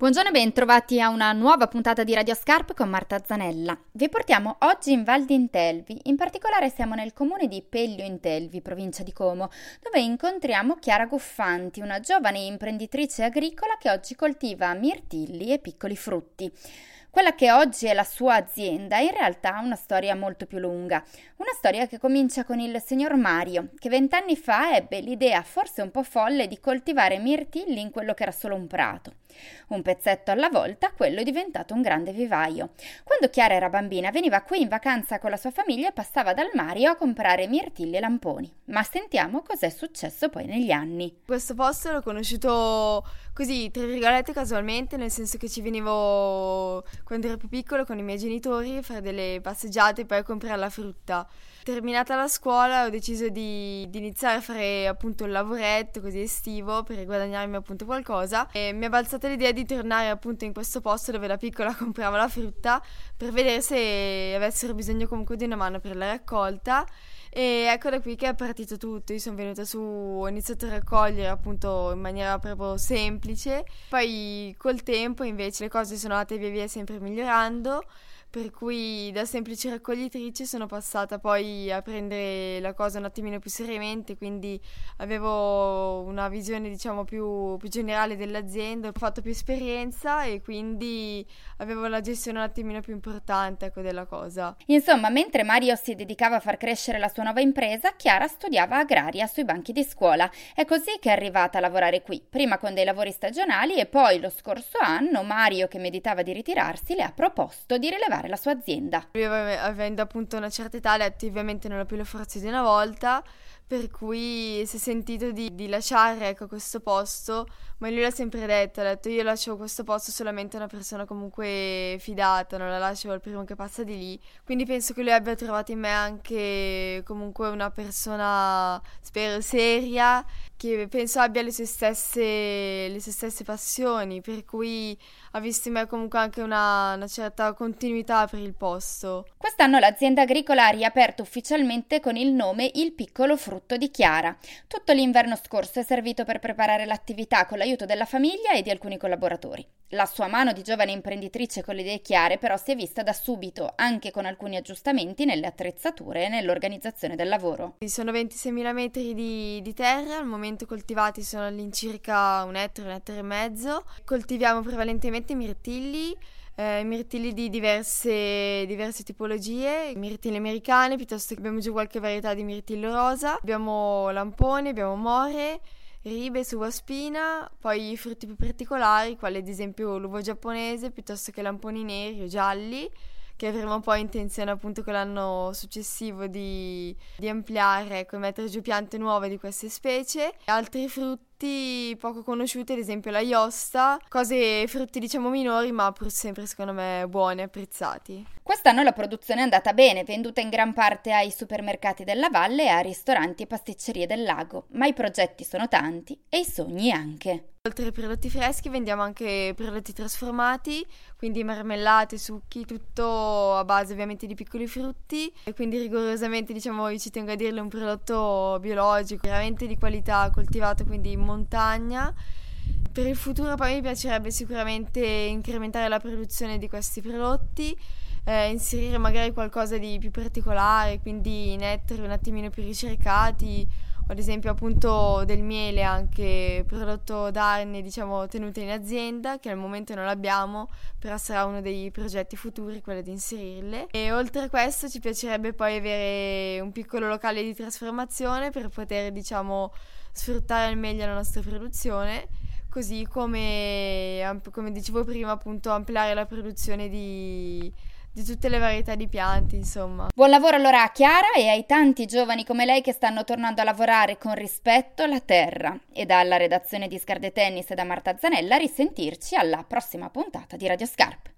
Buongiorno e bentrovati a una nuova puntata di Radio Scarp con Marta Zanella. Vi portiamo oggi in Val di Intelvi, in particolare siamo nel comune di Peglio Intelvi, provincia di Como, dove incontriamo Chiara Guffanti, una giovane imprenditrice agricola che oggi coltiva mirtilli e piccoli frutti. Quella che oggi è la sua azienda è in realtà una storia molto più lunga, una storia che comincia con il signor Mario, che vent'anni fa ebbe l'idea forse un po' folle di coltivare mirtilli in quello che era solo un prato. Un pezzetto alla volta, quello è diventato un grande vivaio. Quando Chiara era bambina veniva qui in vacanza con la sua famiglia e passava dal Mario a comprare mirtilli e lamponi. Ma sentiamo cos'è successo poi negli anni. Questo posto l'ho conosciuto così, tra virgolette, casualmente, nel senso che ci venivo quando ero più piccolo con i miei genitori a fare delle passeggiate e poi a comprare la frutta. Terminata la scuola ho deciso di, di, iniziare a fare appunto un lavoretto così estivo per guadagnarmi appunto qualcosa e mi è balzata l'idea di tornare appunto in questo posto dove la piccola comprava la frutta per vedere se avessero bisogno comunque di una mano per la raccolta e ecco da qui che è partito tutto. Io sono venuta su, ho iniziato a raccogliere appunto in maniera proprio semplice. Poi col tempo invece le cose sono andate via via sempre migliorando per cui da semplice raccoglitrice sono passata poi a prendere la cosa un attimino più seriamente, quindi avevo una visione diciamo più, più generale dell'azienda, ho fatto più esperienza e quindi avevo la gestione un attimino più importante ecco, della cosa. Insomma, mentre Mario si dedicava a far crescere la sua nuova impresa, Chiara studiava agraria sui banchi di scuola. È così che è arrivata a lavorare qui, prima con dei lavori stagionali e poi lo scorso anno Mario, che meditava di ritirarsi, le ha proposto di rilevare la sua azienda. Avendo appunto una certa età, ha detto ovviamente non ho più le forze di una volta, per cui si è sentito di, di lasciare ecco, questo posto, ma lui l'ha sempre detto, ha detto io lascio questo posto solamente a una persona comunque fidata, non la lascio al primo che passa di lì, quindi penso che lui abbia trovato in me anche comunque una persona, spero, seria, che penso abbia le sue stesse, le sue stesse passioni, per cui ha visto in me comunque anche una, una certa continuità per il posto. Quest'anno l'azienda agricola ha riaperto ufficialmente con il nome Il Piccolo Frutto frutto di Chiara. Tutto l'inverno scorso è servito per preparare l'attività con l'aiuto della famiglia e di alcuni collaboratori. La sua mano di giovane imprenditrice con le idee chiare però si è vista da subito, anche con alcuni aggiustamenti nelle attrezzature e nell'organizzazione del lavoro. Sono 26.000 metri di, di terra, al momento coltivati sono all'incirca un ettaro, un ettaro e mezzo. Coltiviamo prevalentemente mirtilli, eh, mirtilli di diverse, diverse, tipologie, mirtilli americani, piuttosto che abbiamo giù qualche varietà di mirtillo rosa, abbiamo lamponi, abbiamo more, ribe, suva spina, poi frutti più particolari, quali ad esempio l'uvo giapponese, piuttosto che lamponi neri o gialli, che avremo poi intenzione appunto con l'anno successivo di, di ampliare, ecco, mettere giù piante nuove di queste specie. Altri frutti poco conosciuti, ad esempio la iosta, cose, frutti diciamo minori, ma pur sempre secondo me buoni, apprezzati. Quest'anno la produzione è andata bene, venduta in gran parte ai supermercati della valle e a ristoranti e pasticcerie del lago, ma i progetti sono tanti e i sogni anche. Oltre ai prodotti freschi vendiamo anche prodotti trasformati, quindi marmellate, succhi, tutto a base ovviamente di piccoli frutti e quindi rigorosamente diciamo io ci tengo a dirle un prodotto biologico, veramente di qualità, coltivato quindi in montagna. Per il futuro poi mi piacerebbe sicuramente incrementare la produzione di questi prodotti, eh, inserire magari qualcosa di più particolare, quindi nettari un attimino più ricercati ad esempio appunto del miele anche prodotto da anni diciamo tenuto in azienda che al momento non abbiamo però sarà uno dei progetti futuri quello di inserirle. E oltre a questo ci piacerebbe poi avere un piccolo locale di trasformazione per poter diciamo sfruttare al meglio la nostra produzione così come, come dicevo prima appunto ampliare la produzione di di tutte le varietà di piante, insomma. Buon lavoro allora a Chiara e ai tanti giovani come lei che stanno tornando a lavorare con rispetto la terra. E dalla redazione di Scarde Tennis e da Marta Zanella risentirci alla prossima puntata di Radio Scarp.